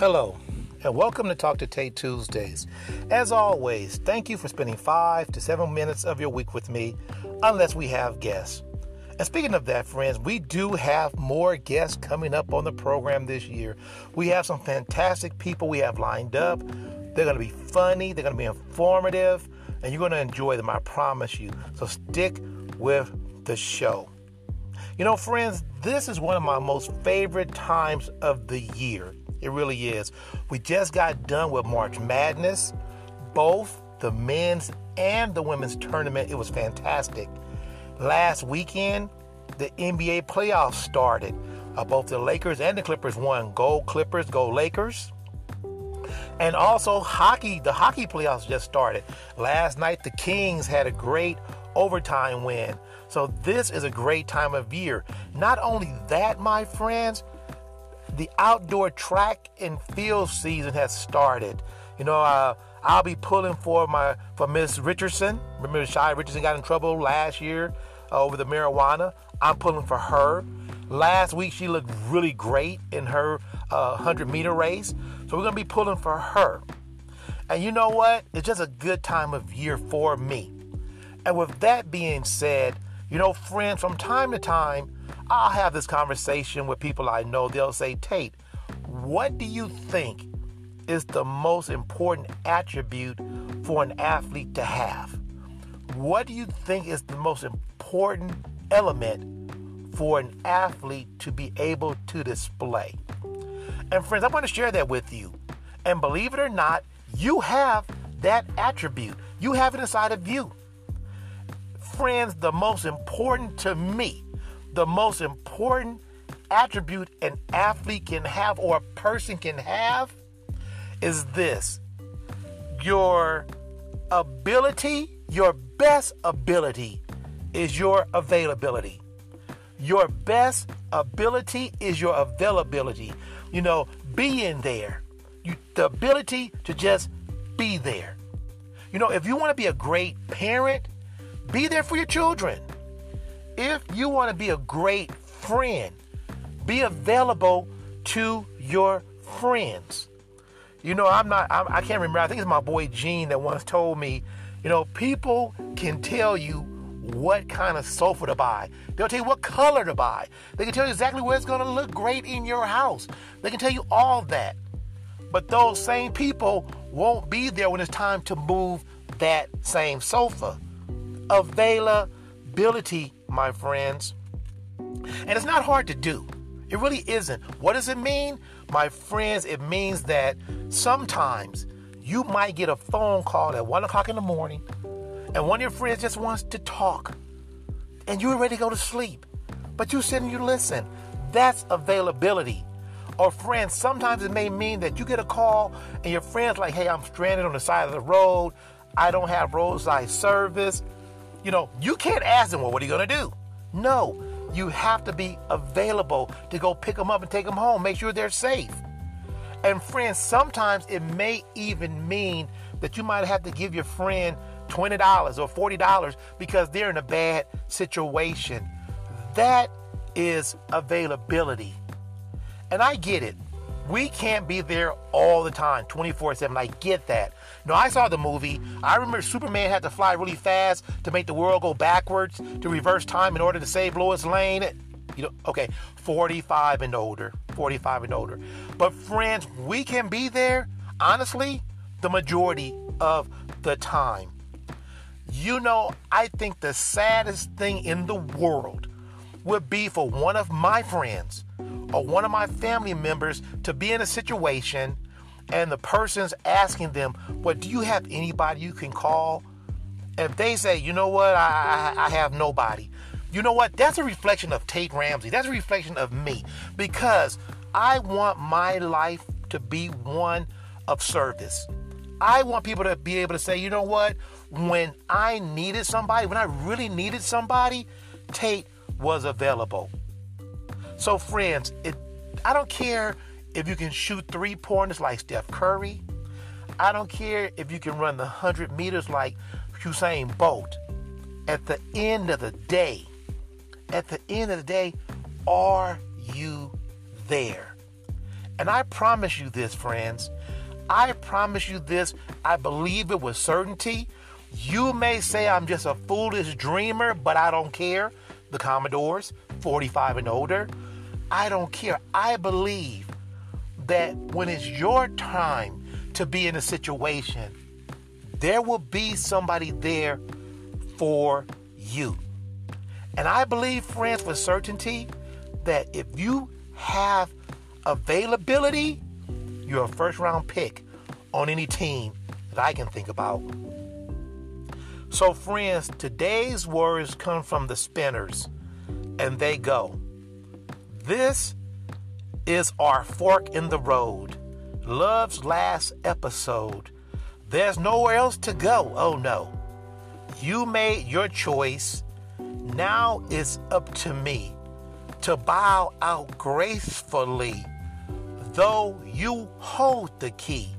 Hello, and welcome to Talk to Tate Tuesdays. As always, thank you for spending five to seven minutes of your week with me, unless we have guests. And speaking of that, friends, we do have more guests coming up on the program this year. We have some fantastic people we have lined up. They're going to be funny, they're going to be informative, and you're going to enjoy them, I promise you. So stick with the show. You know, friends, this is one of my most favorite times of the year. It really is. We just got done with March Madness, both the men's and the women's tournament. It was fantastic. Last weekend, the NBA playoffs started. Uh, both the Lakers and the Clippers won. Go Clippers, go Lakers. And also hockey, the hockey playoffs just started. Last night, the Kings had a great overtime win. So this is a great time of year. Not only that, my friends, the outdoor track and field season has started. You know, uh, I'll be pulling for my for Miss Richardson. Remember, Sha'Carri Richardson got in trouble last year uh, over the marijuana. I'm pulling for her. Last week she looked really great in her uh, 100 meter race, so we're gonna be pulling for her. And you know what? It's just a good time of year for me. And with that being said, you know, friends, from time to time, I'll have this conversation with people I know. They'll say, Tate, what do you think is the most important attribute for an athlete to have? What do you think is the most important element for an athlete to be able to display? And friends, I want to share that with you. And believe it or not, you have that attribute. You have it inside of you. Friends, the most important to me the most important attribute an athlete can have or a person can have is this your ability, your best ability is your availability. Your best ability is your availability. You know, being there. You, the ability to just be there. You know, if you want to be a great parent, be there for your children. If you want to be a great friend, be available to your friends. You know, I'm not, I'm, I can not remember, I think it's my boy Gene that once told me, you know, people can tell you what kind of sofa to buy. They'll tell you what color to buy. They can tell you exactly where it's going to look great in your house. They can tell you all that. But those same people won't be there when it's time to move that same sofa. Availability my friends. And it's not hard to do. It really isn't. What does it mean? My friends, it means that sometimes you might get a phone call at one o'clock in the morning and one of your friends just wants to talk and you're ready to go to sleep. But you sit and you listen. That's availability. Or friends, sometimes it may mean that you get a call and your friend's like, hey, I'm stranded on the side of the road. I don't have roadside service you know, you can't ask them, well, what are you going to do? No, you have to be available to go pick them up and take them home, make sure they're safe. And friends, sometimes it may even mean that you might have to give your friend $20 or $40 because they're in a bad situation. That is availability. And I get it. We can't be there all the time, 24 7. I get that. No, I saw the movie. I remember Superman had to fly really fast to make the world go backwards to reverse time in order to save Lois Lane. You know, okay, 45 and older. 45 and older. But friends, we can be there, honestly, the majority of the time. You know, I think the saddest thing in the world would be for one of my friends or one of my family members to be in a situation and the person's asking them, Well, do you have anybody you can call? If they say, You know what, I, I, I have nobody, you know what? That's a reflection of Tate Ramsey. That's a reflection of me because I want my life to be one of service. I want people to be able to say, you know what? When I needed somebody, when I really needed somebody, Tate was available. So, friends, it, I don't care if you can shoot three pointers like Steph Curry. I don't care if you can run the 100 meters like Usain Bolt. At the end of the day, at the end of the day, are you there? And I promise you this, friends. I promise you this. I believe it with certainty. You may say I'm just a foolish dreamer, but I don't care. The Commodores, 45 and older. I don't care. I believe that when it's your time to be in a situation, there will be somebody there for you. And I believe, friends, with certainty that if you have availability, you're a first round pick on any team that I can think about. So, friends, today's words come from the spinners, and they go This is our fork in the road, love's last episode. There's nowhere else to go. Oh no. You made your choice. Now it's up to me to bow out gracefully, though you hold the key.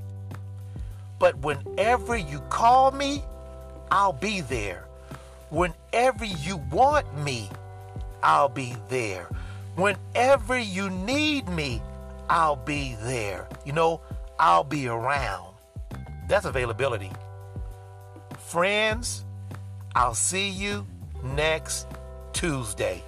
But whenever you call me, I'll be there. Whenever you want me, I'll be there. Whenever you need me, I'll be there. You know, I'll be around. That's availability. Friends, I'll see you next Tuesday.